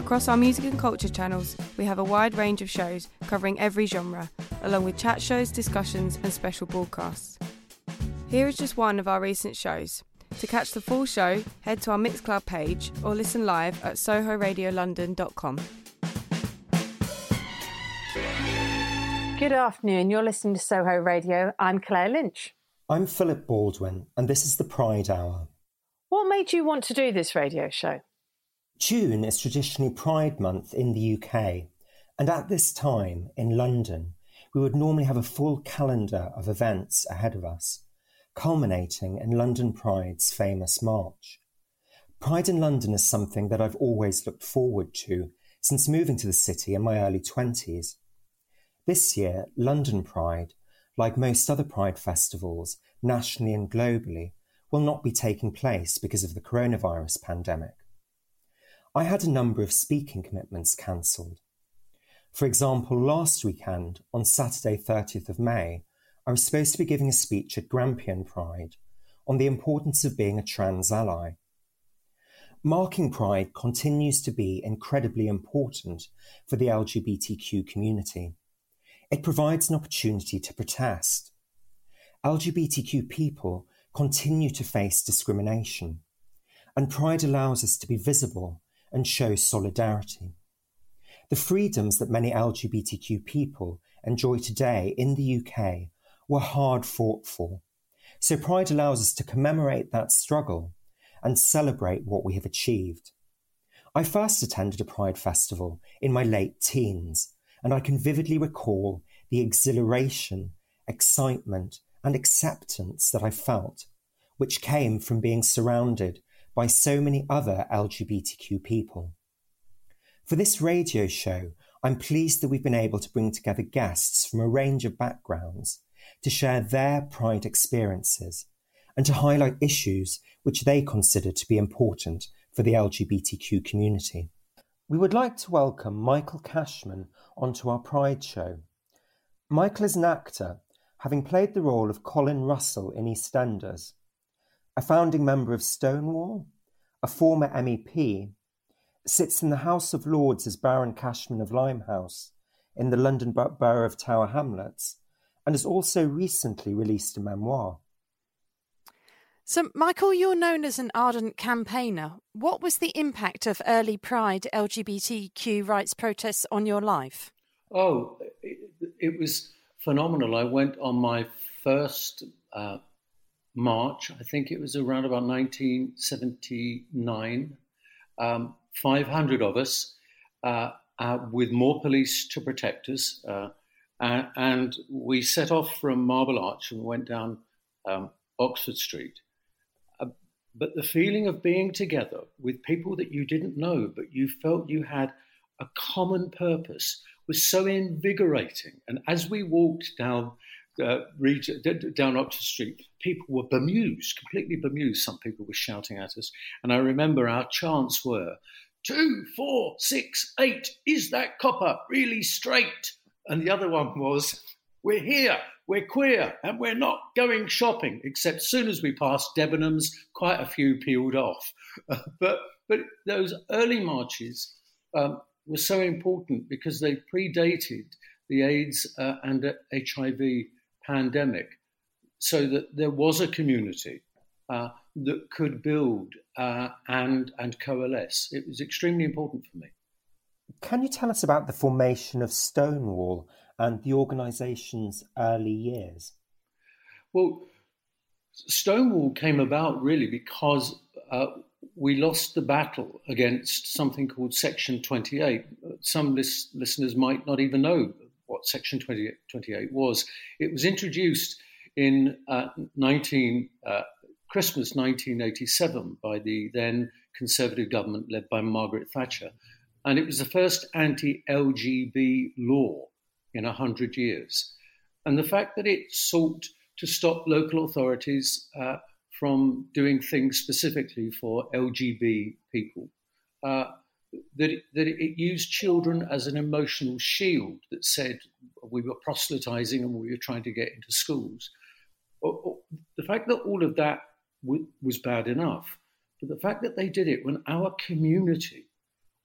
Across our music and culture channels, we have a wide range of shows covering every genre, along with chat shows, discussions, and special broadcasts. Here is just one of our recent shows. To catch the full show, head to our Mixcloud page or listen live at sohoradiolondon.com. Good afternoon. You're listening to Soho Radio. I'm Claire Lynch. I'm Philip Baldwin, and this is the Pride Hour. What made you want to do this radio show? June is traditionally Pride Month in the UK, and at this time in London, we would normally have a full calendar of events ahead of us, culminating in London Pride's famous march. Pride in London is something that I've always looked forward to since moving to the city in my early 20s. This year, London Pride, like most other Pride festivals, nationally and globally, will not be taking place because of the coronavirus pandemic. I had a number of speaking commitments cancelled. For example, last weekend, on Saturday 30th of May, I was supposed to be giving a speech at Grampian Pride on the importance of being a trans ally. Marking Pride continues to be incredibly important for the LGBTQ community. It provides an opportunity to protest. LGBTQ people continue to face discrimination, and Pride allows us to be visible and show solidarity. The freedoms that many LGBTQ people enjoy today in the UK were hard fought for, so Pride allows us to commemorate that struggle and celebrate what we have achieved. I first attended a Pride festival in my late teens and I can vividly recall the exhilaration, excitement, and acceptance that I felt, which came from being surrounded by so many other LGBTQ people. For this radio show, I'm pleased that we've been able to bring together guests from a range of backgrounds to share their Pride experiences and to highlight issues which they consider to be important for the LGBTQ community. We would like to welcome Michael Cashman onto our Pride show. Michael is an actor, having played the role of Colin Russell in EastEnders, a founding member of Stonewall, a former MEP, sits in the House of Lords as Baron Cashman of Limehouse in the London borough of Tower Hamlets, and has also recently released a memoir. So, Michael, you're known as an ardent campaigner. What was the impact of early Pride LGBTQ rights protests on your life? Oh, it, it was phenomenal. I went on my first uh, march, I think it was around about 1979. Um, 500 of us, uh, uh, with more police to protect us. Uh, and, we set off from Marble Arch and went down um, Oxford Street but the feeling of being together with people that you didn't know, but you felt you had a common purpose, was so invigorating. And as we walked down uh, down Oxford Street, people were bemused, completely bemused. Some people were shouting at us, and I remember our chants were two, four, six, eight. Is that copper really straight? And the other one was, we're here, we're queer, and we're not going shopping, except soon as we passed Debenhams, quite a few peeled off. Uh, but, but those early marches um, were so important because they predated the AIDS uh, and HIV pandemic, so that there was a community uh, that could build uh, and, and coalesce. It was extremely important for me. Can you tell us about the formation of Stonewall and the organisation's early years? Well, Stonewall came about really because uh, we lost the battle against something called Section 28. Some lis- listeners might not even know what Section 28, 28 was. It was introduced in uh, 19, uh, Christmas 1987 by the then Conservative government led by Margaret Thatcher. and it was the first anti LGB law in 100 years. And the fact that it sought to stop local authorities uh, from doing things specifically for LGB people, uh, that, it, that it used children as an emotional shield that said we were proselytizing and we were trying to get into schools. The fact that all of that was bad enough, but the fact that they did it when our community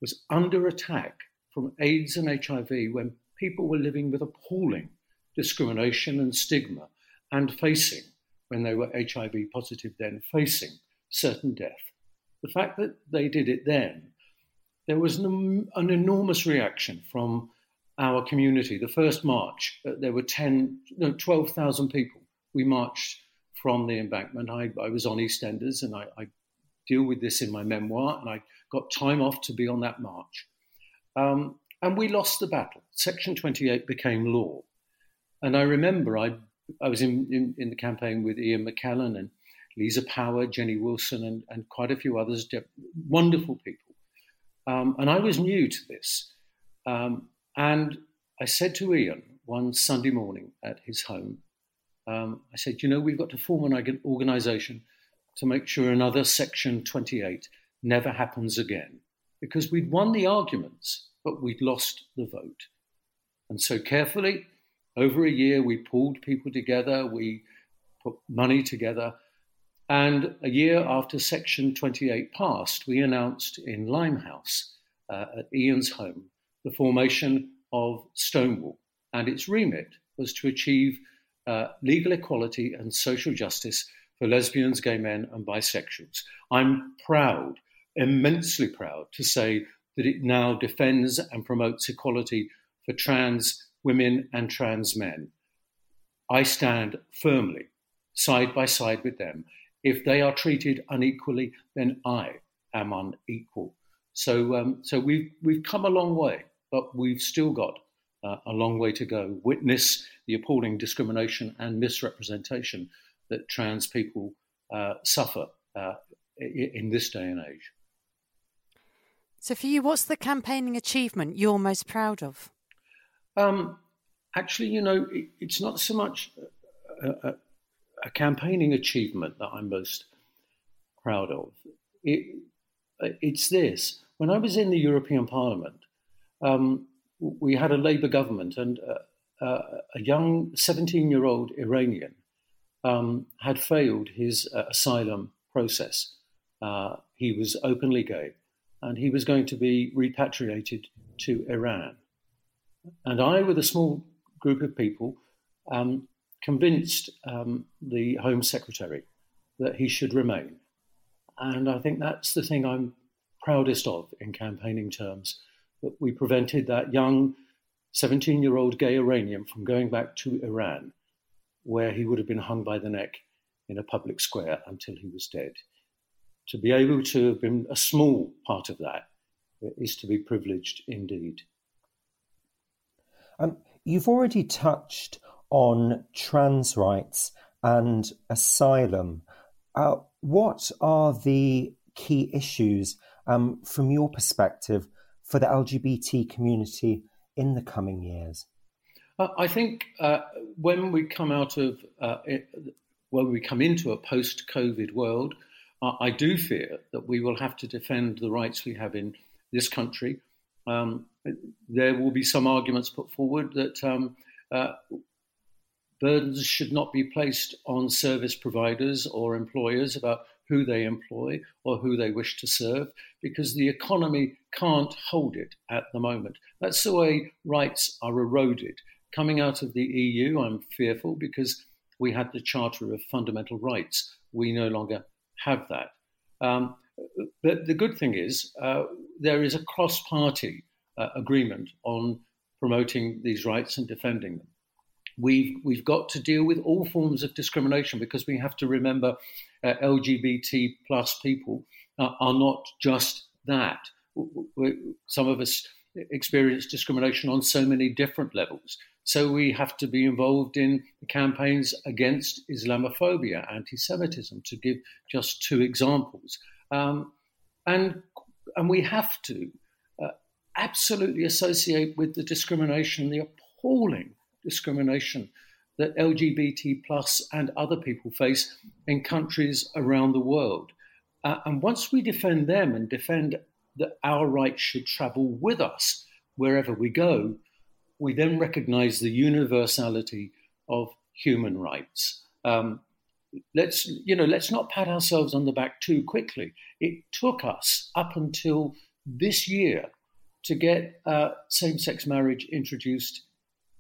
was under attack from AIDS and HIV, when people were living with appalling discrimination and stigma and facing, when they were HIV positive then, facing certain death. The fact that they did it then, there was an, an enormous reaction from our community. The first march, uh, there were 10, no, 12,000 people. We marched from the embankment. I, I was on EastEnders and I, I, deal with this in my memoir, and I got time off to be on that march. Um, and we lost the battle. Section 28 became law. And I remember I, I was in, in, in the campaign with Ian McKellen and Lisa Power, Jenny Wilson, and, and quite a few others, wonderful people. Um, and I was new to this. Um, and I said to Ian one Sunday morning at his home, um, I said, you know, we've got to form an organization to make sure another Section 28 never happens again. Because we'd won the arguments, but we'd lost the vote. And so carefully, over a year, we pulled people together, we put money together. And a year after Section 28 passed, we announced in Limehouse uh, at Ian's home the formation of Stonewall. And its remit was to achieve uh, legal equality and social justice for lesbians, gay men, and bisexuals. I'm proud, immensely proud, to say that it now defends and promotes equality for trans women and trans men. I stand firmly side by side with them. If they are treated unequally, then I am unequal. So, um, so we've we've come a long way, but we've still got uh, a long way to go. Witness the appalling discrimination and misrepresentation that trans people uh, suffer uh, in this day and age. So, for you, what's the campaigning achievement you're most proud of? Um, actually, you know, it, it's not so much a, a, a, campaigning achievement that I'm most proud of. It, it's this. When I was in the European Parliament, um, we had a Labour government, and uh, uh, a young 17 year old Iranian um, had failed his uh, asylum process. Uh, he was openly gay, and he was going to be repatriated to Iran. And I, with a small group of people, um, convinced um, the Home Secretary that he should remain. And I think that's the thing I'm proudest of in campaigning terms that we prevented that young 17 year old gay Iranian from going back to Iran, where he would have been hung by the neck in a public square until he was dead. To be able to have been a small part of that is to be privileged indeed. You've already touched on trans rights and asylum. Uh, what are the key issues um, from your perspective for the LGBT community in the coming years? Uh, I think uh, when we come out of, uh, it, when we come into a post COVID world, I do fear that we will have to defend the rights we have in this country. Um, there will be some arguments put forward that um, uh, burdens should not be placed on service providers or employers about who they employ or who they wish to serve because the economy can't hold it at the moment. That's the way rights are eroded. Coming out of the EU, I'm fearful because we had the Charter of Fundamental Rights. We no longer have that. Um, but the good thing is, uh, there is a cross party uh, agreement on promoting these rights and defending them. We've, we've got to deal with all forms of discrimination because we have to remember uh, LGBT plus people uh, are not just that. Some of us experience discrimination on so many different levels. So we have to be involved in campaigns against Islamophobia, anti Semitism, to give just two examples. Um, and, and we have to absolutely associate with the discrimination, the appalling discrimination that LGBT plus and other people face in countries around the world. Uh, and once we defend them and defend that our rights should travel with us wherever we go, we then recognize the universality of human rights. Um, let's you know let's not pat ourselves on the back too quickly. It took us up until this year to get uh, same-sex marriage introduced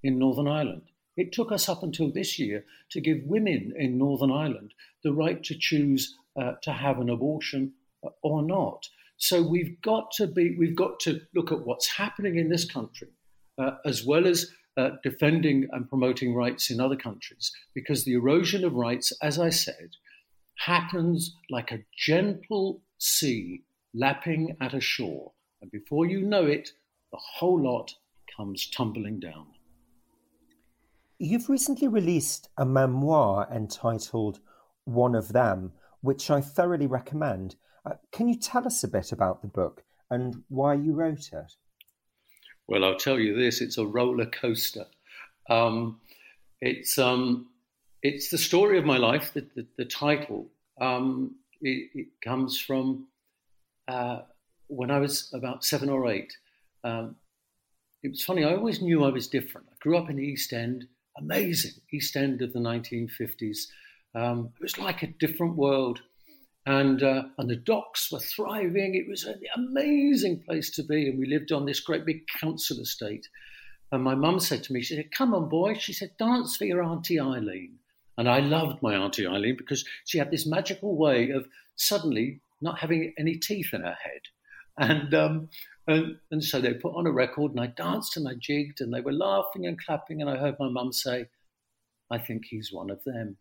in Northern Ireland. It took us up until this year to give women in Northern Ireland the right to choose uh, to have an abortion or not. So we've got to be we've got to look at what's happening in this country, uh, as well as uh, defending and promoting rights in other countries, because the erosion of rights, as I said, happens like a gentle sea lapping at a shore, and before you know it, the whole lot comes tumbling down. You've recently released a memoir entitled One of Them, which I thoroughly recommend. Uh, can you tell us a bit about the book and why you wrote it? Well, I'll tell you this: it's a roller coaster. Um, it's um, it's the story of my life. The, the, the title um, it, it, comes from uh, when I was about seven or eight. Um, it was funny. I always knew I was different. I grew up in the East End, amazing East End of the 1950s. Um, it was like a different world and uh, and the docks were thriving. It was an amazing place to be, and we lived on this great big council estate. And my mum said to me, she said, "Come on, boy," she said, "dance for your auntie Eileen." And I loved my auntie Eileen because she had this magical way of suddenly not having any teeth in her head, and um, and, and so they put on a record, and I danced and I jigged, and they were laughing and clapping, and I heard my mum say, "I think he's one of them."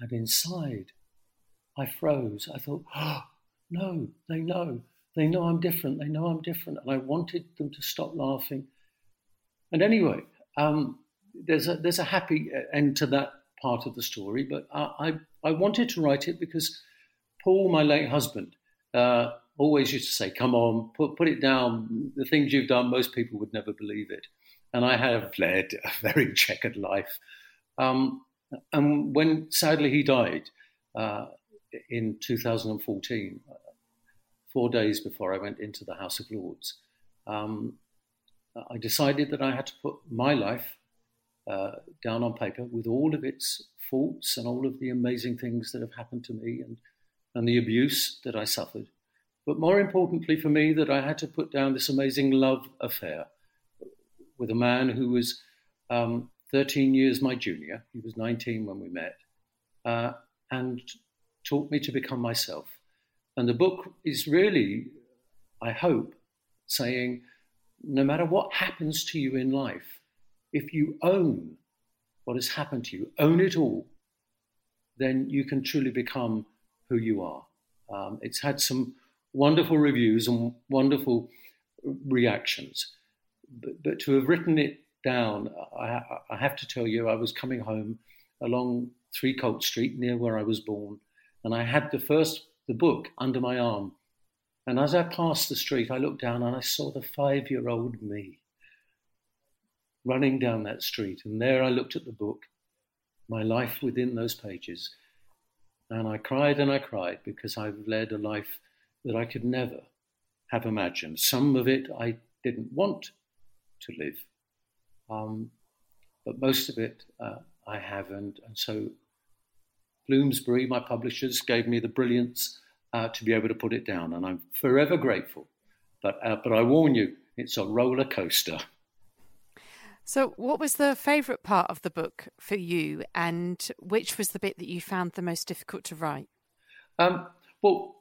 And inside, I froze. I thought, oh, no, they know. They know I'm different. They know I'm different. And I wanted them to stop laughing. And anyway, um, there's, a, there's a happy end to that part of the story, but I, I, I wanted to write it because Paul, my late husband, uh, always used to say, Come on, put, put it down. The things you've done, most people would never believe it. And I have led a very checkered life. Um, and when sadly he died, uh, in 2014, four days before I went into the House of Lords, um, I decided that I had to put my life uh, down on paper with all of its faults and all of the amazing things that have happened to me and, and the abuse that I suffered. But more importantly for me, that I had to put down this amazing love affair with a man who was um, 13 years my junior. He was 19 when we met. Uh, and taught me to become myself. And the book is really, I hope, saying no matter what happens to you in life, if you own what has happened to you, own it all, then you can truly become who you are. Um, it's had some wonderful reviews and wonderful reactions. But, but to have written it down, I, I, have to tell you, I was coming home along Three Colt Street near where I was born, and I had the first the book under my arm. And as I passed the street, I looked down and I saw the five year old me running down that street. And there I looked at the book, my life within those pages. And I cried and I cried because I've led a life that I could never have imagined. Some of it I didn't want to live, um, but most of it uh, I have. And, and so Bloomsbury, my publishers, gave me the brilliance uh, to be able to put it down, and I'm forever grateful. But uh, but I warn you, it's a roller coaster. So, what was the favourite part of the book for you, and which was the bit that you found the most difficult to write? Um, well,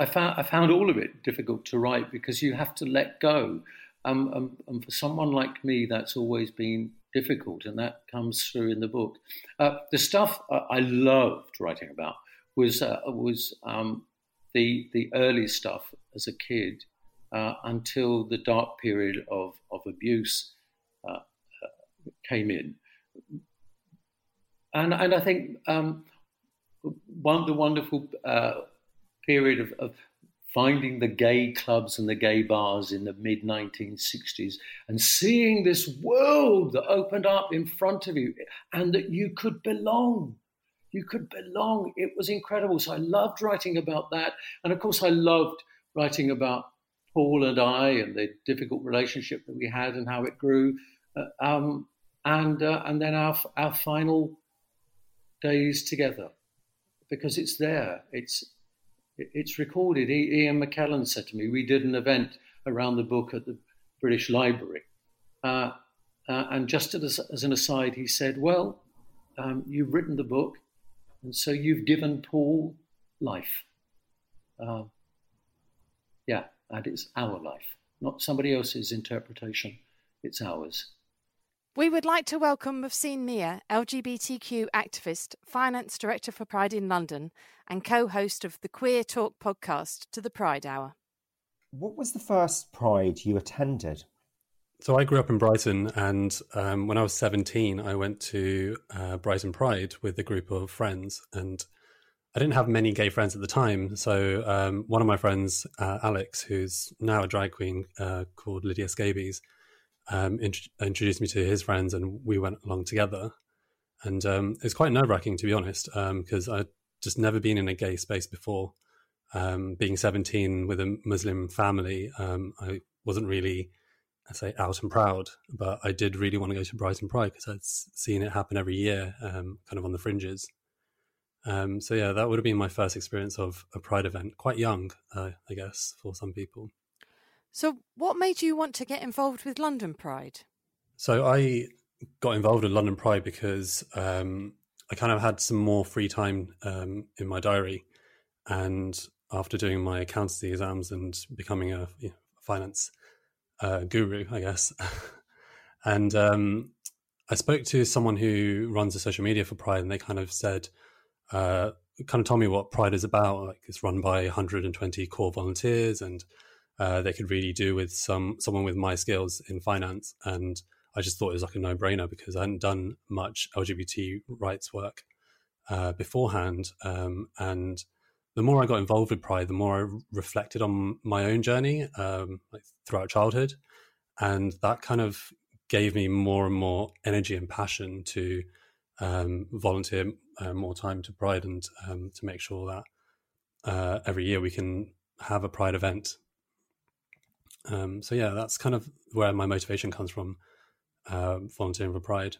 I found I found all of it difficult to write because you have to let go. Um, um, and for someone like me, that's always been difficult, and that comes through in the book. Uh, the stuff I loved writing about was uh, was um, the the early stuff as a kid uh, until the dark period of of abuse uh, uh, came in, and and I think um, one the wonderful uh, period of, of finding the gay clubs and the gay bars in the mid 1960s and seeing this world that opened up in front of you and that you could belong. You could belong. It was incredible. So I loved writing about that. And of course, I loved writing about Paul and I and the difficult relationship that we had and how it grew. Uh, um, and, uh, and then our, our final days together because it's there. It's it's recorded. Ian McKellen said to me, we did an event around the book at the British Library. Uh, uh, and just as, as, an aside, he said, Well, um, you've written the book, and so you've given Paul life. Uh, yeah, and it's our life, not somebody else's interpretation, it's ours. We would like to welcome Mufseen Miah, LGBTQ activist, finance director for Pride in London, and co host of the Queer Talk podcast, to the Pride Hour. What was the first Pride you attended? So I grew up in Brighton, and um, when I was 17, I went to uh, Brighton Pride with a group of friends. And I didn't have many gay friends at the time. So um, one of my friends, uh, Alex, who's now a drag queen uh, called Lydia Scabies, um, int- introduced me to his friends, and we went along together. And um, it's quite nerve wracking, to be honest, because um, I'd just never been in a gay space before. Um, being 17 with a Muslim family, um, I wasn't really, I'd say, out and proud, but I did really want to go to Brighton Pride because I'd seen it happen every year, um, kind of on the fringes. so yeah, that would have been my first experience of a Pride event. Quite young, uh, I guess, for some people. So, what made you want to get involved with London Pride? So, I got involved with London Pride because um, I kind of had some more free time um, in my diary. And after doing my accountancy exams and becoming a you know, finance uh, guru, I guess, and um, I spoke to someone who runs the social media for Pride, and they kind of said, uh, kind of told me what Pride is about. Like it's run by 120 core volunteers, and uh, they could really do with some someone with my skills in finance. And I just thought it was like a no brainer because I hadn't done much LGBT rights work uh, beforehand. Um, and the more I got involved with Pride, the more I reflected on my own journey um, like throughout childhood, and that kind of gave me more and more energy and passion to um, volunteer uh, more time to Pride and um, to make sure that uh, every year we can have a Pride event um, so yeah, that's kind of where my motivation comes from, uh, volunteering for Pride.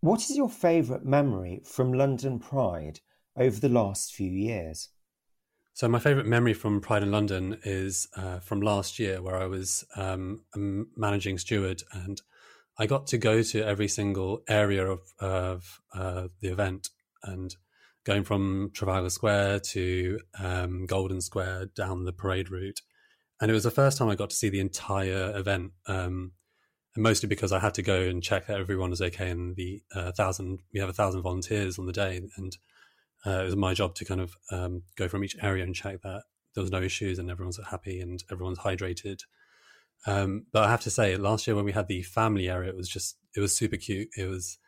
What is your favourite memory from London Pride over the last few years? So my favourite memory from Pride in London is uh, from last year, where I was um, a managing steward, and I got to go to every single area of, of uh, the event, and going from Trafalgar Square to um, Golden Square down the parade route, and it was the first time I got to see the entire event. Um, and mostly because I had to go and check that everyone was okay. And the uh, thousand, we have a thousand volunteers on the day, and uh, it was my job to kind of um, go from each area and check that there was no issues and everyone's happy and everyone's hydrated. Um, but I have to say, last year when we had the family area, it was just it was super cute. It was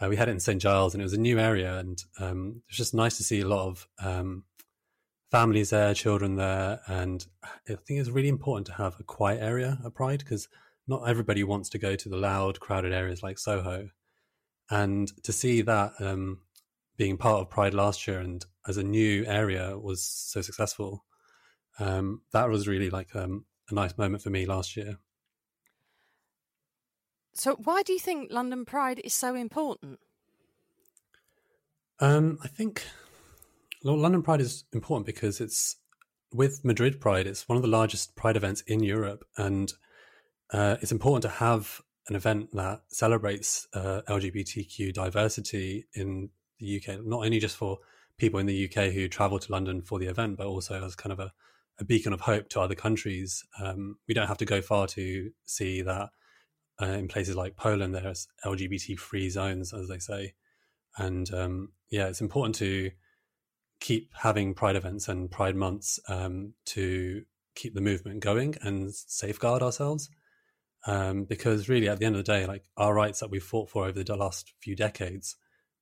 uh, we had it in St Giles, and it was a new area, and um, it was just nice to see a lot of um, families there, children there, and I think it's really important to have a quiet area at Pride because not everybody wants to go to the loud, crowded areas like Soho. And to see that um, being part of Pride last year and as a new area was so successful, um, that was really like um, a nice moment for me last year. So, why do you think London Pride is so important? Um, I think London Pride is important because it's with Madrid Pride. It's one of the largest Pride events in Europe, and uh, it's important to have an event that celebrates uh, LGBTQ diversity in the UK, not only just for people in the UK who travel to London for the event, but also as kind of a, a beacon of hope to other countries. Um, we don't have to go far to see that uh, in places like Poland, there's LGBT free zones, as they say. And um, yeah, it's important to keep having Pride events and Pride months um, to keep the movement going and safeguard ourselves. Um, because really, at the end of the day, like our rights that we've fought for over the last few decades,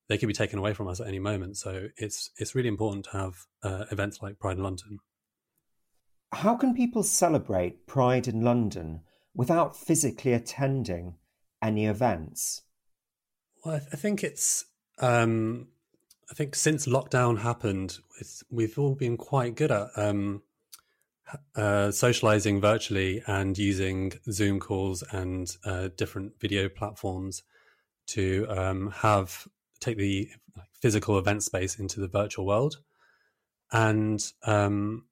they could be taken away from us at any moment. So it's it's really important to have uh, events like Pride in London. How can people celebrate Pride in London without physically attending any events? Well, I, th- I think it's. Um, I think since lockdown happened, we've all been quite good at um, uh, socializing virtually and using Zoom calls and uh, different video platforms to um, have take the physical event space into the virtual world. And um,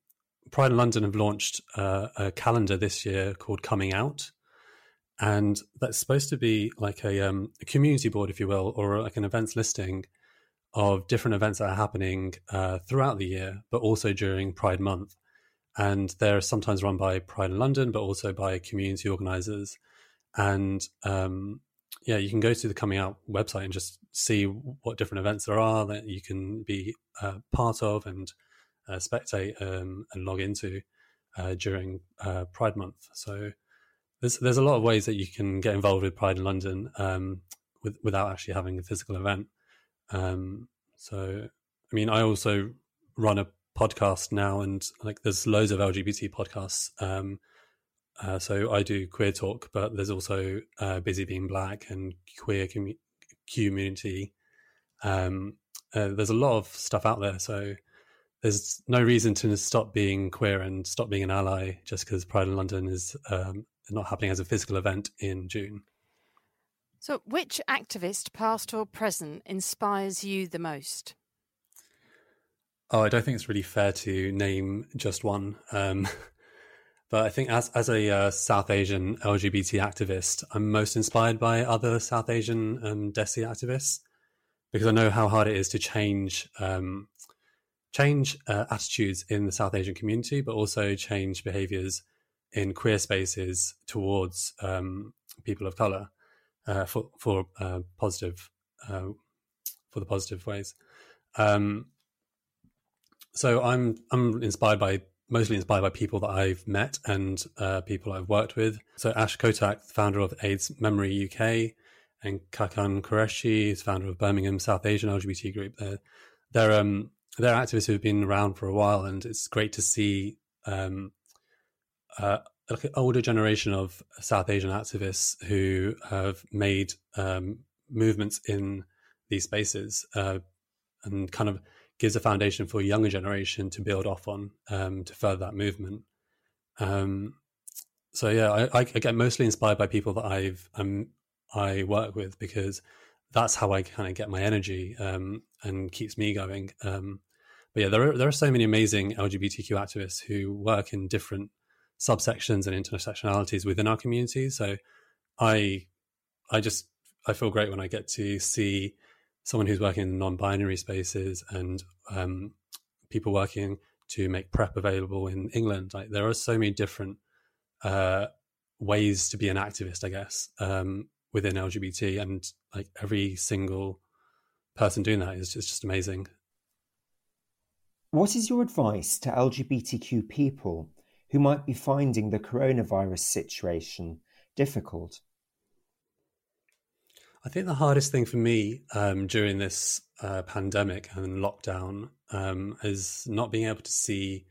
Pride in London have launched uh, a calendar this year called Coming Out, and that's supposed to be like a, um, a, community board, if you will, or like an events listing of different events that are happening uh, throughout the year, but also during Pride Month. And they're sometimes run by Pride in London, but also by community organisers. And um, yeah, you can go to the Coming Out website and just see what different events there are that you can be uh, part of and uh, spectate um, and log into uh, during uh, Pride Month. So there's there's a lot of ways that you can get involved with Pride in London um, with, without actually having a physical event. Um, so I mean, I also run a podcast now, and like there's loads of LGBT podcasts. Um, uh, so I do queer talk, but there's also uh, busy being black and queer com- community. Um, uh, there's a lot of stuff out there, so there's no reason to stop being queer and stop being an ally just because Pride in London is um, not happening as a physical event in June. So, which activist, past or present, inspires you the most? Oh, I don't think it's really fair to name just one. Um, but I think as as a uh, South Asian LGBT activist, I'm most inspired by other South Asian um, DESI activists because I know how hard it is to change um, change uh, attitudes in the South Asian community, but also change behaviors in queer spaces towards um, people of color uh, for for uh, positive uh, for the positive ways. Um, so I'm I'm inspired by mostly inspired by people that I've met and uh, people I've worked with. So Ash Kotak, founder of AIDS Memory UK, and Khakan Qureshi founder of Birmingham South Asian LGBT group. They're, they're um, they're activists who've been around for a while, and it's great to see um, uh, like an older generation of South Asian activists who have made um, movements in these spaces uh, and kind of gives a foundation for a younger generation to build off on um, to further that movement. Um, so yeah, I, I, get mostly inspired by people that I've um, I work with because that's how I kind of get my energy um, and keeps me going. Um, but yeah, there are there are so many amazing LGBTQ activists who work in different subsections and intersectionalities within our community. So I I just I feel great when I get to see someone who's working in non-binary spaces and um, people working to make PrEP available in England. Like there are so many different uh, ways to be an activist, I guess, um, within LGBT, and like every single person doing that is just, just amazing. What is your advice to LGBTQ people who might be finding the coronavirus situation difficult? I think the hardest thing for me um, during this uh, pandemic and lockdown um, is not being able to see,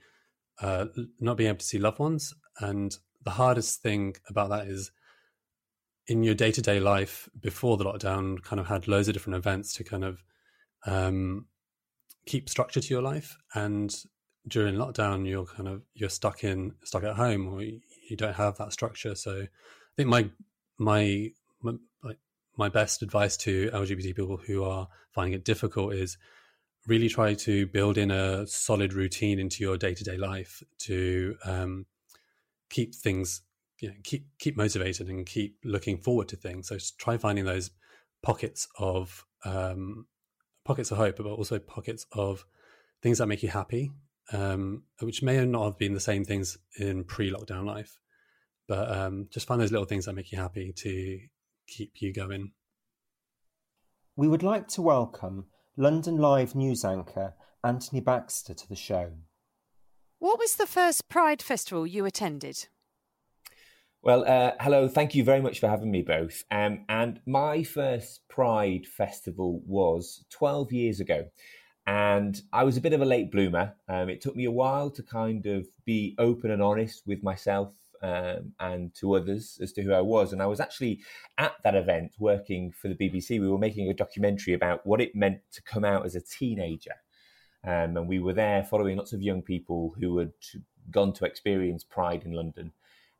uh, not being able to see loved ones. And the hardest thing about that is in your day to day life before the lockdown, kind of had loads of different events to kind of um, keep structure to your life and during lockdown you're kind of you're stuck in stuck at home or you don't have that structure. So i think my my, my my best advice to lgbt people who are finding it difficult is really try to build in a solid routine into your day-to-day life to um, keep things you know, keep keep motivated and keep looking forward to things. So try finding those pockets of um, pockets of hope, but also pockets of things that make you happy, um, which may not have been the same things in pre-lockdown life. But um, just find those little things that make you happy to keep you going. We would like to welcome London Live news anchor Anthony Baxter to the show. What was the first Pride festival you attended? Well, uh, hello. Thank you very much for having me both. Um, and my first Pride festival was 12 years ago. And I was a bit of a late bloomer. Um, it took me a while to kind of be open and honest with myself um, and to others as to who I was. And I was actually at that event working for the BBC. We were making a documentary about what it meant to come out as a teenager. Um, and we were there following lots of young people who had gone to experience Pride in London.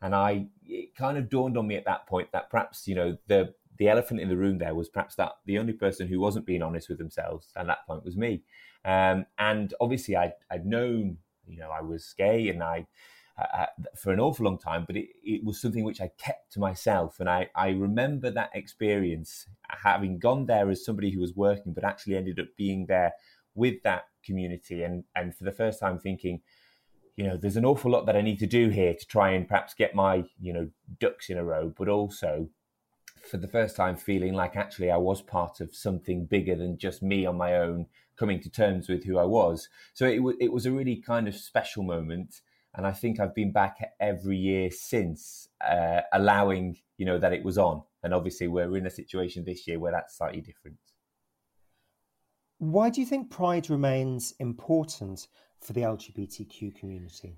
And I, it kind of dawned on me at that point that perhaps, you know, the, the elephant in the room there was perhaps that the only person who wasn't being honest with themselves at that point was me. Um, and obviously I'd, I'd known, you know, I was gay and I, uh, for an awful long time, but it, it was something which I kept to myself. And I, I remember that experience having gone there as somebody who was working, but actually ended up being there with that community. And, and for the first time thinking, you know, there's an awful lot that I need to do here to try and perhaps get my, you know, ducks in a row, but also for the first time feeling like actually I was part of something bigger than just me on my own, coming to terms with who I was. So it, w- it was a really kind of special moment and I think I've been back every year since, uh, allowing you know that it was on. And obviously, we're in a situation this year where that's slightly different. Why do you think Pride remains important for the LGBTQ community?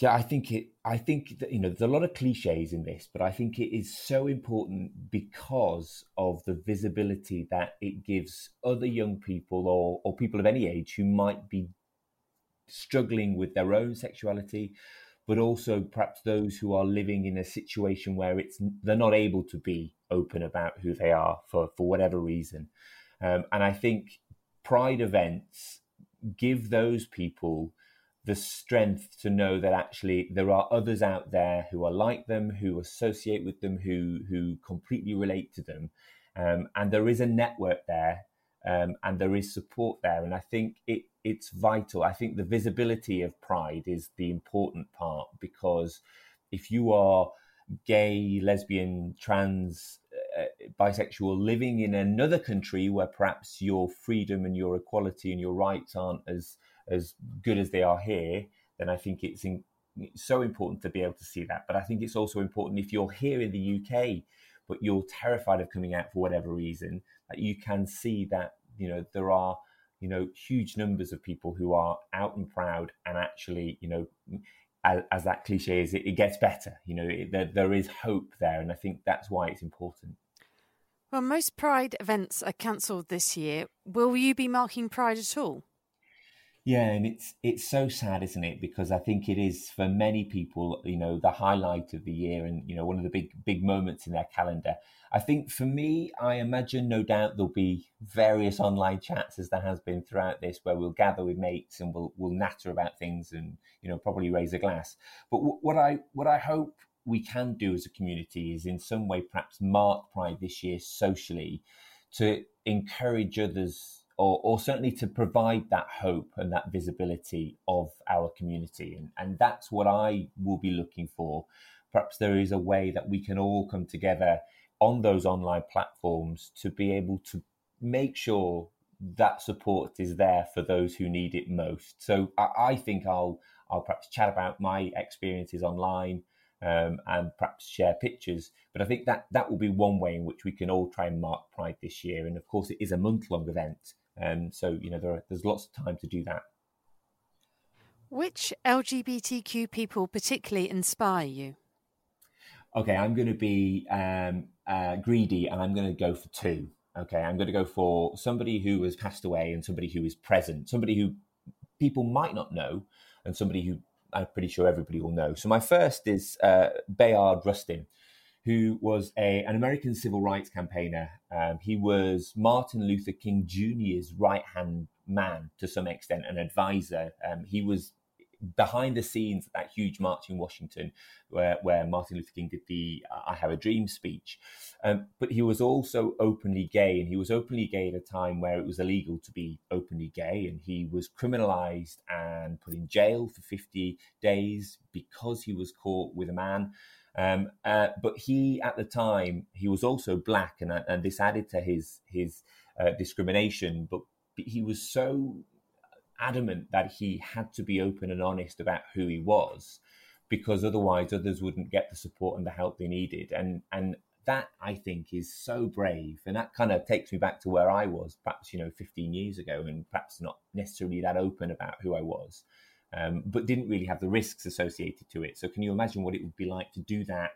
Yeah, I think it. I think that you know there's a lot of cliches in this, but I think it is so important because of the visibility that it gives other young people or or people of any age who might be struggling with their own sexuality, but also perhaps those who are living in a situation where it's they're not able to be open about who they are for for whatever reason. Um, and I think pride events give those people the strength to know that actually there are others out there who are like them, who associate with them, who who completely relate to them, um, and there is a network there, um, and there is support there. And I think it it's vital. I think the visibility of pride is the important part because if you are gay, lesbian, trans, uh, bisexual, living in another country where perhaps your freedom and your equality and your rights aren't as as good as they are here, then I think it's, in, it's so important to be able to see that. But I think it's also important if you're here in the UK, but you're terrified of coming out for whatever reason, that you can see that you know there are you know, huge numbers of people who are out and proud and actually, you know, as, as that cliche is, it, it, gets better. You know, it, there, there is hope there. And I think that's why it's important. Well, most Pride events are cancelled this year. Will you be marking Pride at all? Yeah, and it's it's so sad, isn't it? Because I think it is for many people, you know, the highlight of the year and you know one of the big big moments in their calendar. I think for me, I imagine no doubt there'll be various online chats as there has been throughout this, where we'll gather with mates and we'll we'll natter about things and you know probably raise a glass. But w- what I what I hope we can do as a community is in some way perhaps mark Pride this year socially to encourage others or, or certainly to provide that hope and that visibility of our community. And, and that's what I will be looking for. Perhaps there is a way that we can all come together on those online platforms to be able to make sure that support is there for those who need it most. So I, I think I'll I'll perhaps chat about my experiences online um, and perhaps share pictures. But I think that that will be one way in which we can all try and mark Pride this year. And of course, it is a month long event. Um, so you know there are, there's lots of time to do that. Which LGBTQ people particularly inspire you? Okay, I'm going to be um, uh, greedy, and I'm going to go for two. Okay, I'm going to go for somebody who has passed away and somebody who is present, somebody who people might not know, and somebody who I'm pretty sure everybody will know. So my first is uh, Bayard Rustin who was a, an American civil rights campaigner. Um, he was Martin Luther King Jr.'s right hand man to some extent, an advisor. Um, he was behind the scenes at that huge march in Washington, where, where Martin Luther King did the "I Have a Dream" speech. Um, but he was also openly gay, and he was openly gay at a time where it was illegal to be openly gay, and he was criminalized and put in jail for 50 days because he was caught with a man. Um, uh, but he, at the time, he was also black, and uh, and this added to his his uh, discrimination. But he was so adamant that he had to be open and honest about who he was, because otherwise others wouldn't get the support and the help they needed. And and that I think is so brave, and that kind of takes me back to where I was, perhaps you know, 15 years ago, and perhaps not necessarily that open about who I was, um, but didn't really have the risks associated to it. So, can you imagine what it would be like to do that?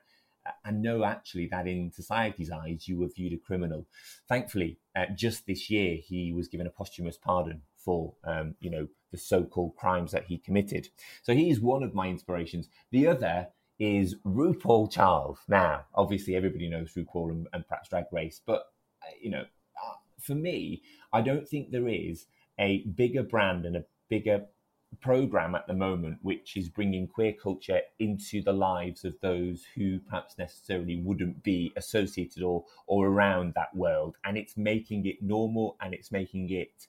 Uh, and know actually that in society's eyes you were viewed a criminal. Thankfully, uh, just this year he was given a posthumous pardon for um, you know the so-called crimes that he committed. So he is one of my inspirations. The other is RuPaul Charles. Now, obviously, everybody knows RuPaul and, and perhaps Drag Race, but uh, you know, uh, for me, I don't think there is a bigger brand and a bigger program at the moment which is bringing queer culture into the lives of those who perhaps necessarily wouldn't be associated or or around that world and it's making it normal and it's making it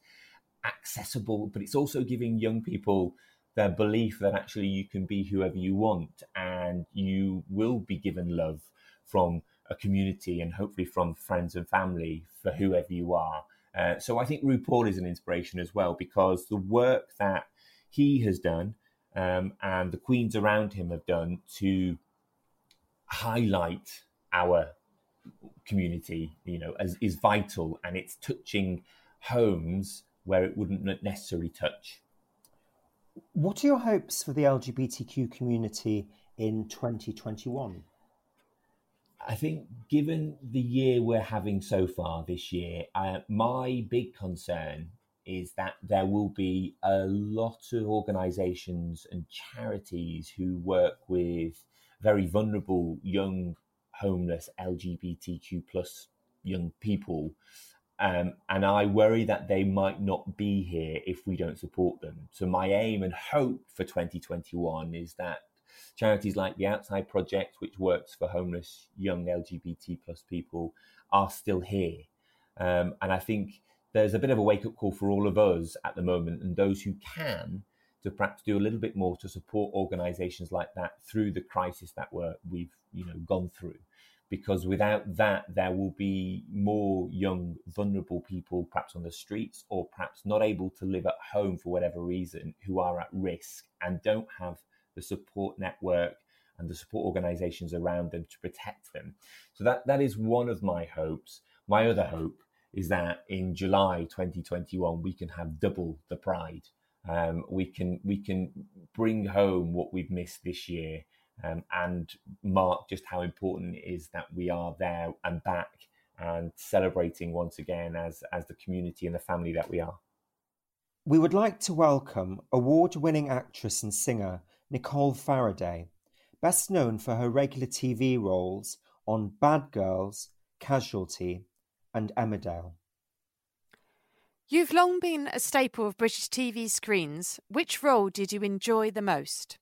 accessible but it's also giving young people their belief that actually you can be whoever you want and you will be given love from a community and hopefully from friends and family for whoever you are. Uh, so I think RuPaul is an inspiration as well because the work that he has done um, and the queens around him have done to highlight our community, you know, as, is vital and it's touching homes where it wouldn't necessarily touch. What are your hopes for the LGBTQ community in 2021? I think, given the year we're having so far this year, uh, my big concern is that there will be a lot of organisations and charities who work with very vulnerable young homeless LGBTQ plus young people um, and I worry that they might not be here if we don't support them. So, my aim and hope for 2021 is that charities like the Outside Project, which works for homeless young LGBT plus people, are still here. Um, and I think there's a bit of a wake up call for all of us at the moment and those who can to perhaps do a little bit more to support organizations like that through the crisis that we're, we've you know gone through because without that, there will be more young, vulnerable people, perhaps on the streets or perhaps not able to live at home for whatever reason, who are at risk and don't have the support network and the support organizations around them to protect them. So that, that is one of my hopes. My other hope is that in July 2021, we can have double the pride. Um, we can we can bring home what we've missed this year um, and mark just how important it is that we are there and back and celebrating once again as as the community and the family that we are. We would like to welcome award-winning actress and singer Nicole Faraday, best known for her regular TV roles on Bad Girls, Casualty, and Emmerdale. You've long been a staple of British TV screens. Which role did you enjoy the most?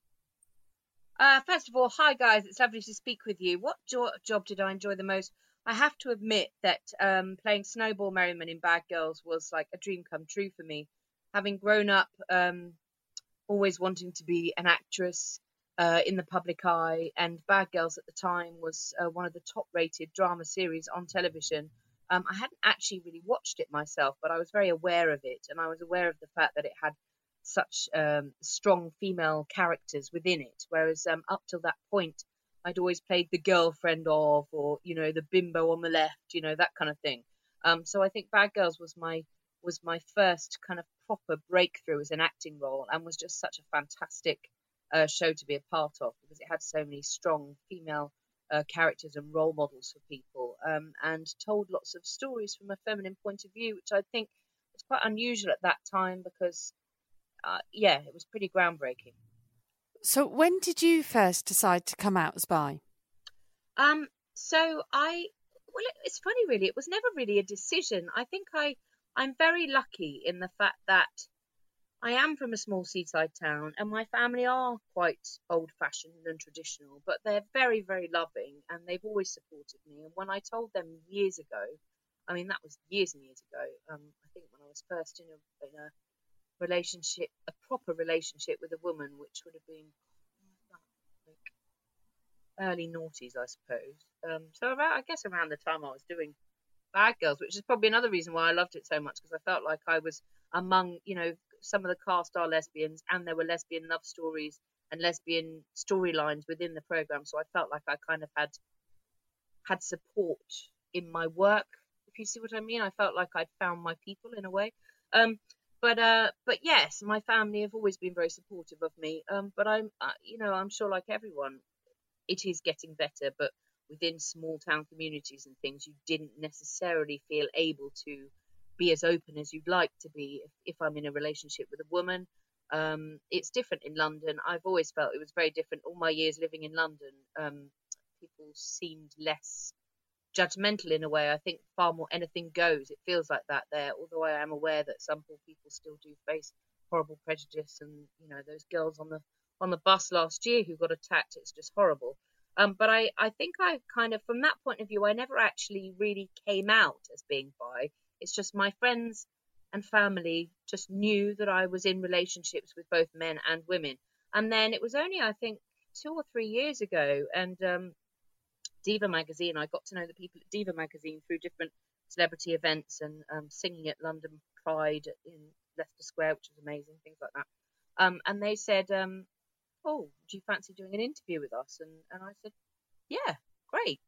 Uh, first of all, hi guys, it's lovely to speak with you. What jo- job did I enjoy the most? I have to admit that um, playing Snowball Merriman in Bad Girls was like a dream come true for me. Having grown up um, always wanting to be an actress uh, in the public eye, and Bad Girls at the time was uh, one of the top rated drama series on television. Um, I hadn't actually really watched it myself, but I was very aware of it, and I was aware of the fact that it had such um, strong female characters within it. Whereas um, up till that point, I'd always played the girlfriend of, or you know, the bimbo on the left, you know, that kind of thing. Um, so I think Bad Girls was my was my first kind of proper breakthrough as an acting role, and was just such a fantastic uh, show to be a part of because it had so many strong female uh, characters and role models for people, um, and told lots of stories from a feminine point of view, which I think was quite unusual at that time because uh, yeah, it was pretty groundbreaking. So, when did you first decide to come out as bi? Um, so I, well, it, it's funny, really. It was never really a decision. I think I, I'm very lucky in the fact that I am from a small seaside town, and my family are quite old-fashioned and traditional, but they're very, very loving, and they've always supported me. And when I told them years ago, I mean that was years and years ago. Um, I think when I was first in a, in a relationship, a proper relationship with a woman, which would have been like early noughties, I suppose. Um, so about, I guess around the time I was doing Bad Girls, which is probably another reason why I loved it so much because I felt like I was among, you know, some of the cast are lesbians and there were lesbian love stories and lesbian storylines within the program. So I felt like I kind of had had support in my work. If you see what I mean, I felt like I'd found my people in a way. Um, but uh, but yes, my family have always been very supportive of me. Um, but I'm, uh, you know, I'm sure like everyone, it is getting better. But within small town communities and things, you didn't necessarily feel able to be as open as you'd like to be. If, if I'm in a relationship with a woman, um, it's different in London. I've always felt it was very different. All my years living in London, um, people seemed less judgmental in a way. I think far more anything goes. It feels like that there. Although I am aware that some poor people still do face horrible prejudice, and you know those girls on the on the bus last year who got attacked. It's just horrible. Um, but I, I think I kind of, from that point of view, I never actually really came out as being bi. It's just my friends and family just knew that I was in relationships with both men and women. And then it was only, I think, two or three years ago, and um, Diva magazine. I got to know the people at Diva magazine through different celebrity events and um, singing at London Pride in Leicester Square, which was amazing, things like that. Um, and they said, um, "Oh, do you fancy doing an interview with us?" And and I said, "Yeah, great."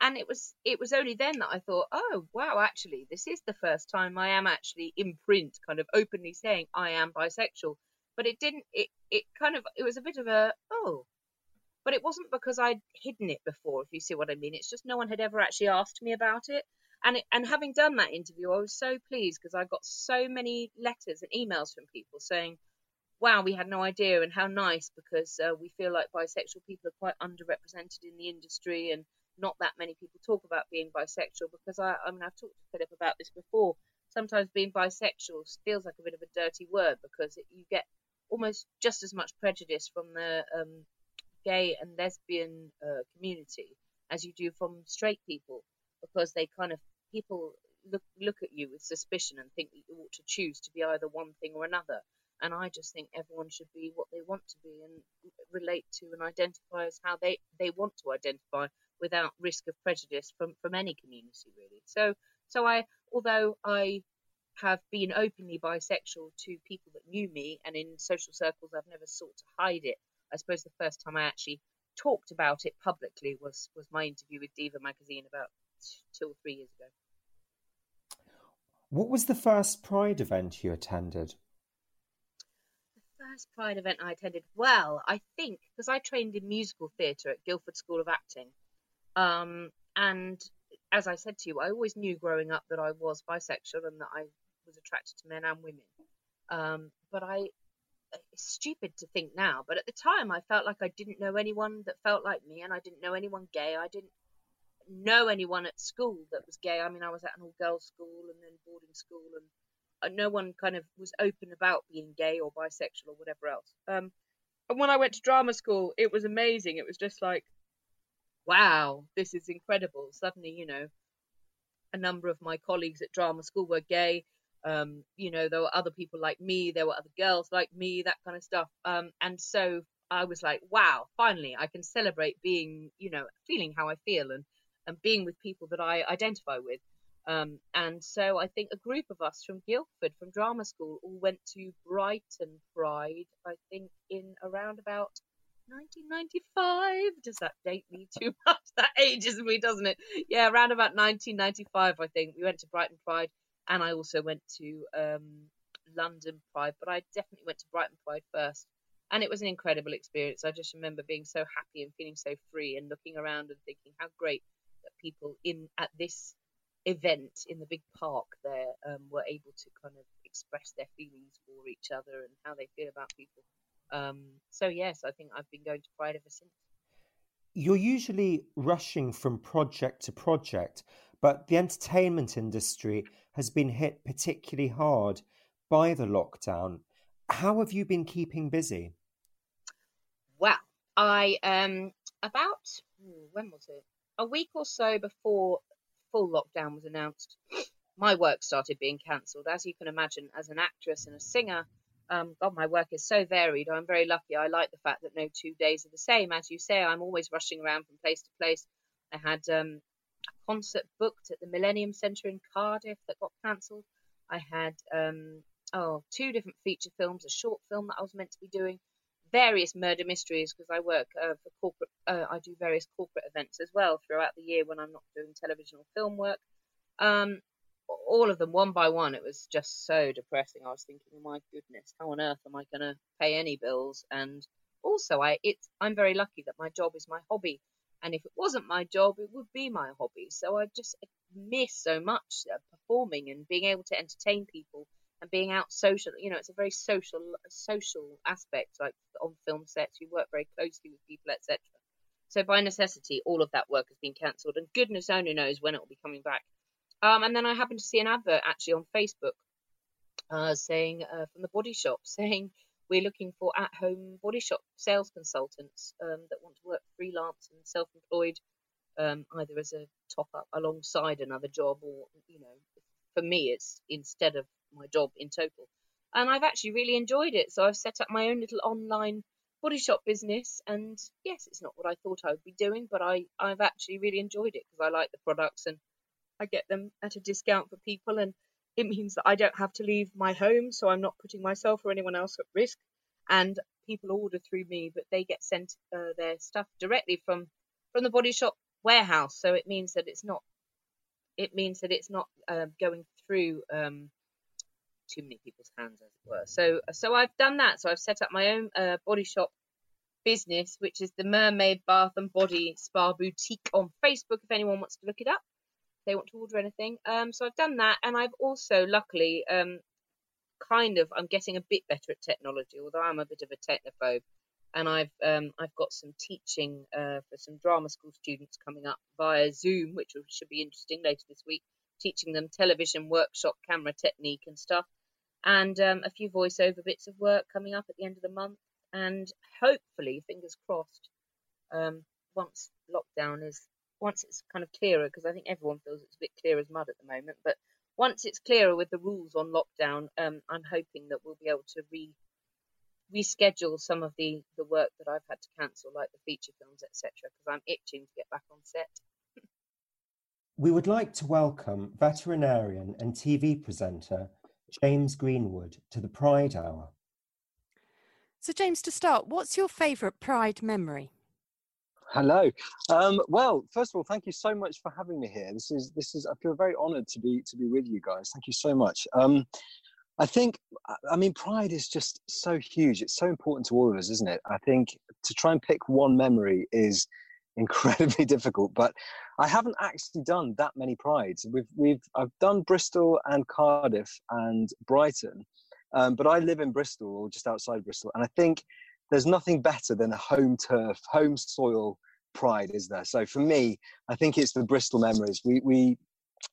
And it was it was only then that I thought, "Oh, wow, actually, this is the first time I am actually in print, kind of openly saying I am bisexual." But it didn't. It it kind of it was a bit of a oh but it wasn't because I'd hidden it before, if you see what I mean. It's just no one had ever actually asked me about it. And it, and having done that interview, I was so pleased because I got so many letters and emails from people saying, "Wow, we had no idea," and how nice because uh, we feel like bisexual people are quite underrepresented in the industry, and not that many people talk about being bisexual. Because I, I mean, I've talked to Philip about this before. Sometimes being bisexual feels like a bit of a dirty word because it, you get almost just as much prejudice from the um, gay and lesbian uh, community as you do from straight people because they kind of people look look at you with suspicion and think that you ought to choose to be either one thing or another and I just think everyone should be what they want to be and relate to and identify as how they, they want to identify without risk of prejudice from, from any community really. So so I although I have been openly bisexual to people that knew me and in social circles I've never sought to hide it. I suppose the first time I actually talked about it publicly was was my interview with Diva magazine about two or three years ago. What was the first Pride event you attended? The first Pride event I attended, well, I think because I trained in musical theatre at Guildford School of Acting, um, and as I said to you, I always knew growing up that I was bisexual and that I was attracted to men and women. Um, but I it's stupid to think now, but at the time I felt like I didn't know anyone that felt like me, and I didn't know anyone gay. I didn't know anyone at school that was gay. I mean, I was at an all girls school and then boarding school, and uh, no one kind of was open about being gay or bisexual or whatever else. Um, and when I went to drama school, it was amazing. It was just like, wow, this is incredible. Suddenly, you know, a number of my colleagues at drama school were gay um, you know, there were other people like me, there were other girls like me, that kind of stuff. Um, and so I was like, wow, finally I can celebrate being, you know, feeling how I feel and, and being with people that I identify with. Um, and so I think a group of us from Guildford, from drama school, all went to Brighton Pride, I think in around about 1995. Does that date me too much? That ages me, doesn't it? Yeah, around about 1995, I think. We went to Brighton Pride and I also went to um, London Pride, but I definitely went to Brighton Pride first. And it was an incredible experience. I just remember being so happy and feeling so free and looking around and thinking how great that people in at this event in the big park there um, were able to kind of express their feelings for each other and how they feel about people. Um, so yes, I think I've been going to Pride ever since. You're usually rushing from project to project, but the entertainment industry has been hit particularly hard by the lockdown. How have you been keeping busy? Well, I um about when was it? A week or so before full lockdown was announced, my work started being cancelled. As you can imagine, as an actress and a singer, um, God, my work is so varied. I'm very lucky. I like the fact that no two days are the same. As you say, I'm always rushing around from place to place. I had um, a concert booked at the Millennium Centre in Cardiff that got cancelled. I had um, oh two different feature films, a short film that I was meant to be doing various murder mysteries because I work uh, for corporate. Uh, I do various corporate events as well throughout the year when I'm not doing television or film work. Um, all of them one by one. It was just so depressing. I was thinking, oh my goodness, how on earth am I going to pay any bills? And also, I it's I'm very lucky that my job is my hobby, and if it wasn't my job, it would be my hobby. So I just miss so much uh, performing and being able to entertain people and being out social. You know, it's a very social social aspect. Like on film sets, you work very closely with people, etc. So by necessity, all of that work has been cancelled, and goodness only knows when it will be coming back. Um, and then I happened to see an advert actually on Facebook uh, saying uh, from the Body Shop saying we're looking for at-home body shop sales consultants um, that want to work freelance and self-employed, um, either as a top-up alongside another job or you know, for me it's instead of my job in total. And I've actually really enjoyed it. So I've set up my own little online body shop business and yes it's not what i thought i would be doing but i i've actually really enjoyed it because i like the products and I get them at a discount for people, and it means that I don't have to leave my home, so I'm not putting myself or anyone else at risk. And people order through me, but they get sent uh, their stuff directly from from the body shop warehouse. So it means that it's not it means that it's not uh, going through um, too many people's hands, as it were. So so I've done that. So I've set up my own uh, body shop business, which is the Mermaid Bath and Body Spa Boutique on Facebook. If anyone wants to look it up they want to order anything. Um, so I've done that, and I've also luckily um, kind of I'm getting a bit better at technology, although I'm a bit of a technophobe. And I've um, I've got some teaching uh, for some drama school students coming up via Zoom, which should be interesting later this week. Teaching them television workshop, camera technique, and stuff, and um, a few voiceover bits of work coming up at the end of the month. And hopefully, fingers crossed, um, once lockdown is once it's kind of clearer, because I think everyone feels it's a bit clear as mud at the moment, but once it's clearer with the rules on lockdown, um, I'm hoping that we'll be able to re reschedule some of the the work that I've had to cancel, like the feature films, etc., because I'm itching to get back on set. we would like to welcome veterinarian and TV presenter James Greenwood to the Pride Hour. So, James, to start, what's your favourite Pride memory? Hello. Um, well, first of all, thank you so much for having me here. This is this is I feel very honoured to be to be with you guys. Thank you so much. Um, I think I mean pride is just so huge. It's so important to all of us, isn't it? I think to try and pick one memory is incredibly difficult. But I haven't actually done that many prides. We've we've I've done Bristol and Cardiff and Brighton, um, but I live in Bristol or just outside Bristol, and I think there's nothing better than a home turf, home soil pride, is there? So for me, I think it's the Bristol memories. We, we,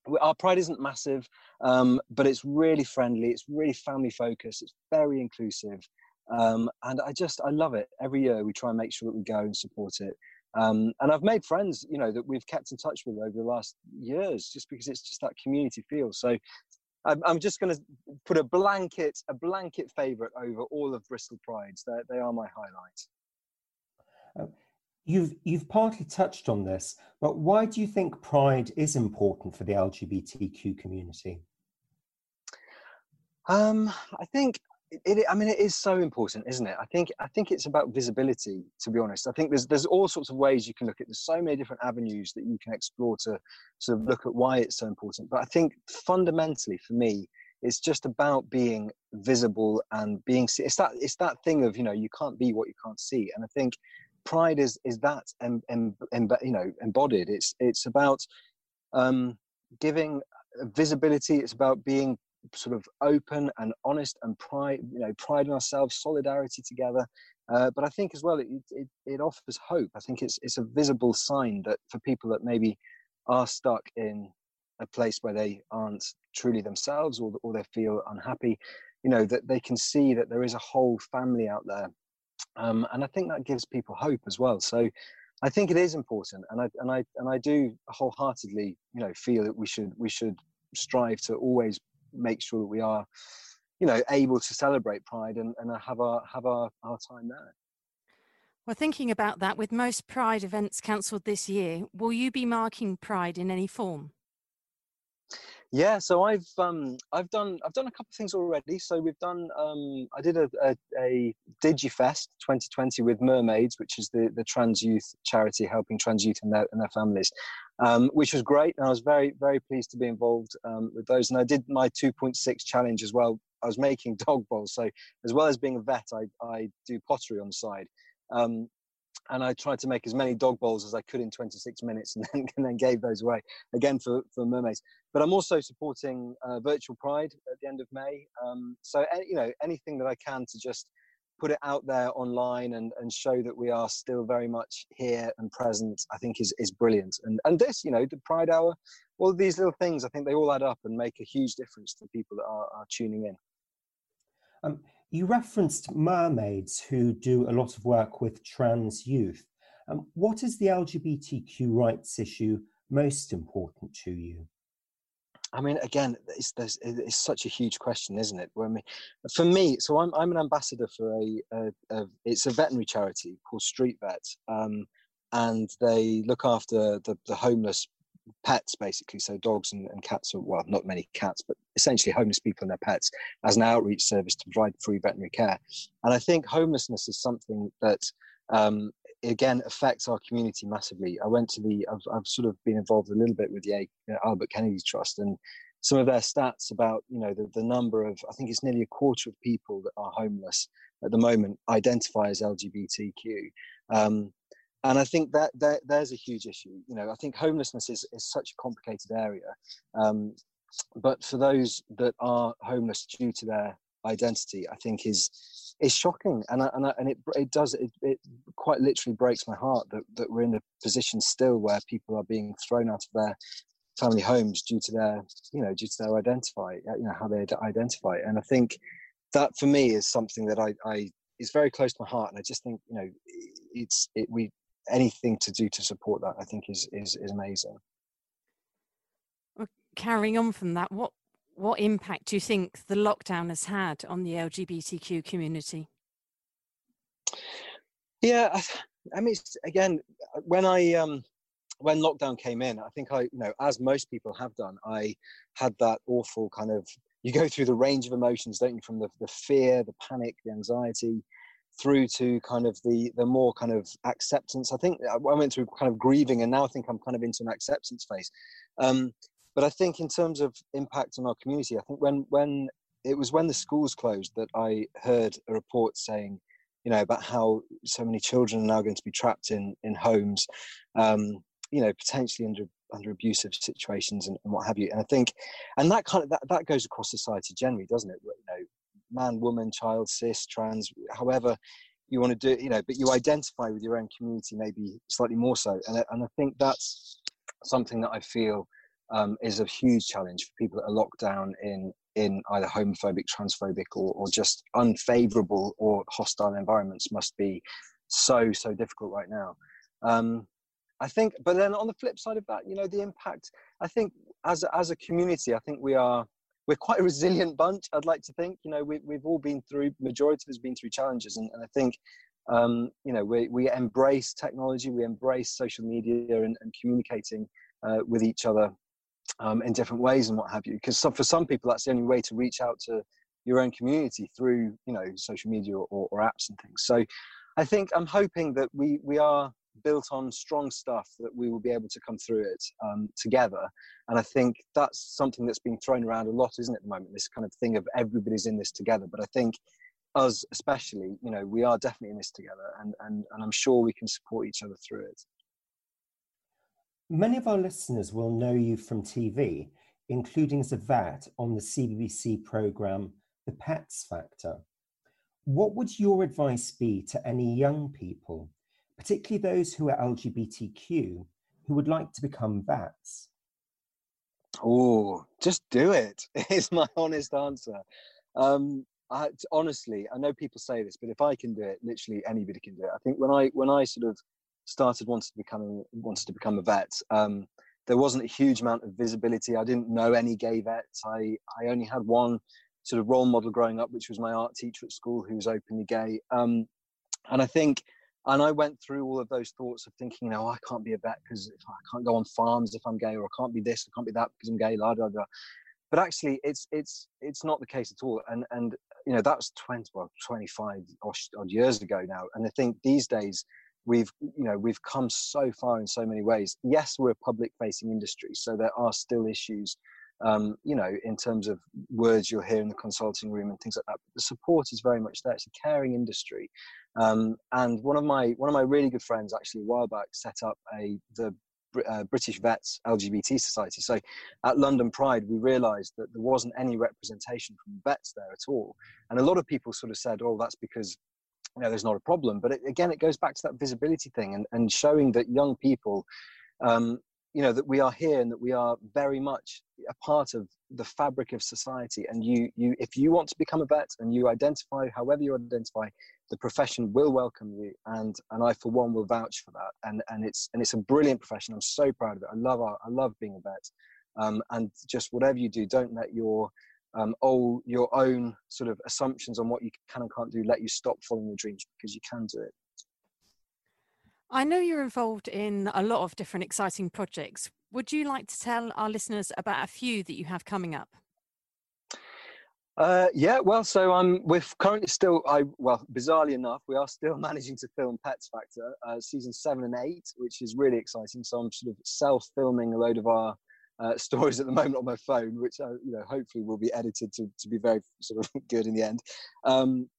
we our pride isn't massive, um, but it's really friendly. It's really family focused. It's very inclusive. Um, and I just, I love it. Every year we try and make sure that we go and support it. Um, and I've made friends, you know, that we've kept in touch with over the last years, just because it's just that community feel. So I'm, I'm just going to put a blanket a blanket favourite over all of Bristol Prides. They, they are my highlight. Uh, you've you've partly touched on this, but why do you think Pride is important for the LGBTQ community? Um, I think it, I mean, it is so important, isn't it? I think I think it's about visibility. To be honest, I think there's there's all sorts of ways you can look at. There's so many different avenues that you can explore to sort of look at why it's so important. But I think fundamentally, for me, it's just about being visible and being. It's that it's that thing of you know you can't be what you can't see, and I think pride is is that em, em, em, you know embodied. It's it's about um, giving visibility. It's about being sort of open and honest and pride, you know, pride in ourselves, solidarity together. Uh, but I think as well, it, it, it offers hope. I think it's it's a visible sign that for people that maybe are stuck in a place where they aren't truly themselves or or they feel unhappy, you know, that they can see that there is a whole family out there, um, and I think that gives people hope as well. So. I think it is important, and I and I and I do wholeheartedly, you know, feel that we should we should strive to always make sure that we are, you know, able to celebrate Pride and, and have our have our, our time there. Well, thinking about that, with most Pride events cancelled this year, will you be marking Pride in any form? Yeah, so I've um I've done I've done a couple of things already. So we've done um I did a a, a DigiFest 2020 with Mermaids, which is the the trans youth charity helping trans youth and their and their families, um, which was great. And I was very very pleased to be involved um, with those. And I did my 2.6 challenge as well. I was making dog bowls, so as well as being a vet, I I do pottery on the side. Um, and I tried to make as many dog bowls as I could in 26 minutes, and then, and then gave those away again for, for mermaids. But I'm also supporting uh, Virtual Pride at the end of May. Um, so you know anything that I can to just put it out there online and, and show that we are still very much here and present, I think is is brilliant. And and this, you know, the Pride Hour, all these little things, I think they all add up and make a huge difference to people that are, are tuning in. Um, you referenced mermaids who do a lot of work with trans youth. Um, what is the LGBTQ rights issue most important to you? I mean, again, it's, it's such a huge question, isn't it? When for me, so I'm, I'm an ambassador for a, a, a it's a veterinary charity called Street Vet, um, and they look after the, the homeless pets basically. So dogs and, and cats are well not many cats but essentially homeless people and their pets as an outreach service to provide free veterinary care. And i think homelessness is something that um, again affects our community massively. I went to the I've, I've sort of been involved a little bit with the albert kennedy trust and some of their stats about you know the, the number of i think it's nearly a quarter of people that are homeless at the moment identify as lgbtq um, and I think that, that there's a huge issue. You know, I think homelessness is, is such a complicated area. Um, but for those that are homeless due to their identity, I think is is shocking, and I, and I, and it it does it, it quite literally breaks my heart that that we're in a position still where people are being thrown out of their family homes due to their you know due to their identify you know how they identify, and I think that for me is something that I, I is very close to my heart, and I just think you know it's it, we anything to do to support that, I think is is is amazing. Well, carrying on from that, what what impact do you think the lockdown has had on the LGBTQ community? Yeah, I, I mean, again, when I um, when lockdown came in, I think I, you know, as most people have done, I had that awful kind of. You go through the range of emotions, don't you? From the, the fear, the panic, the anxiety, through to kind of the the more kind of acceptance. I think I went through kind of grieving, and now I think I'm kind of into an acceptance phase. Um, but I think in terms of impact on our community, I think when when it was when the schools closed that I heard a report saying, you know, about how so many children are now going to be trapped in in homes, um, you know, potentially under under abusive situations and, and, what have you. And I think, and that kind of that, that goes across society generally, doesn't it? You know, man, woman, child, cis, trans, however you want to do it, you know, but you identify with your own community maybe slightly more so. And, and I think that's something that I feel um, is a huge challenge for people that are locked down in in either homophobic, transphobic, or, or just unfavorable or hostile environments must be so so difficult right now. Um, I think, but then on the flip side of that, you know, the impact. I think as as a community, I think we are we're quite a resilient bunch. I'd like to think. You know, we, we've all been through. Majority of us been through challenges, and, and I think um, you know we we embrace technology, we embrace social media and, and communicating uh, with each other um, in different ways and what have you. Because for some people, that's the only way to reach out to your own community through you know social media or, or apps and things. So I think I'm hoping that we we are built on strong stuff that we will be able to come through it um, together. And I think that's something that's being thrown around a lot, isn't it, at the moment? This kind of thing of everybody's in this together. But I think us, especially, you know, we are definitely in this together, and and and I'm sure we can support each other through it. Many of our listeners will know you from TV, including vet on the CBBC program The Pets Factor. What would your advice be to any young people particularly those who are LGBTQ who would like to become vets? Oh, just do it. Is my honest answer. Um, I, honestly, I know people say this, but if I can do it, literally anybody can do it. I think when I when I sort of started wanted to become wanted to become a vet, um, there wasn't a huge amount of visibility. I didn't know any gay vets. I I only had one sort of role model growing up, which was my art teacher at school, who was openly gay. Um, and I think and I went through all of those thoughts of thinking, you know, I can't be a vet because I can't go on farms if I'm gay, or I can't be this, I can't be that because I'm gay, la da da. but actually, it's it's it's not the case at all. And and you know that's 20 well 25 odd years ago now. And I think these days we've you know we've come so far in so many ways. Yes, we're a public facing industry, so there are still issues. Um, you know, in terms of words you'll hear in the consulting room and things like that. But the support is very much there. It's a caring industry, um, and one of my one of my really good friends actually a while back set up a the uh, British Vets LGBT Society. So at London Pride, we realised that there wasn't any representation from vets there at all, and a lot of people sort of said, "Oh, that's because." You know, there's not a problem, but it, again, it goes back to that visibility thing and, and showing that young people um, you know that we are here and that we are very much a part of the fabric of society. And you you if you want to become a vet and you identify however you identify the profession will welcome you. And and i for one will vouch for that. And and it's and it's a brilliant profession. I'm so proud of it. I love our, i love being a vet. Um, and just whatever you do don't let your um, oh, your own sort of assumptions on what you can and can't do let you stop following your dreams because you can do it I know you're involved in a lot of different exciting projects. Would you like to tell our listeners about a few that you have coming up? Uh, yeah, well, so I'm. We're currently still. I well, bizarrely enough, we are still managing to film Pets Factor, uh, season seven and eight, which is really exciting. So I'm sort of self-filming a load of our uh, stories at the moment on my phone, which uh, you know hopefully will be edited to to be very sort of good in the end. Um,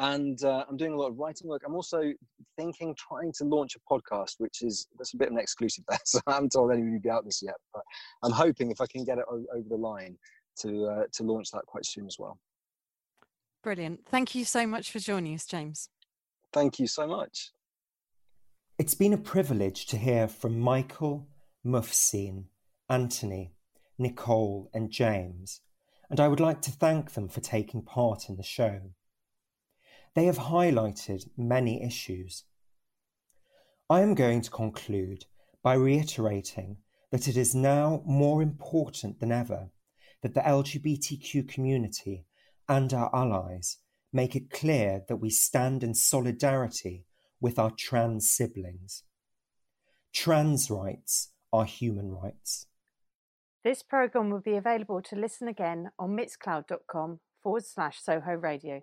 and uh, I'm doing a lot of writing work. I'm also thinking, trying to launch a podcast, which is that's a bit of an exclusive there. So I haven't told anybody about this yet, but I'm hoping if I can get it o- over the line to uh, to launch that quite soon as well. Brilliant. Thank you so much for joining us, James. Thank you so much. It's been a privilege to hear from Michael, Mufseen, Anthony, Nicole, and James, and I would like to thank them for taking part in the show. They have highlighted many issues. I am going to conclude by reiterating that it is now more important than ever that the LGBTQ community and our allies make it clear that we stand in solidarity with our trans siblings. Trans rights are human rights. This programme will be available to listen again on mixcloud.com forward slash Soho Radio.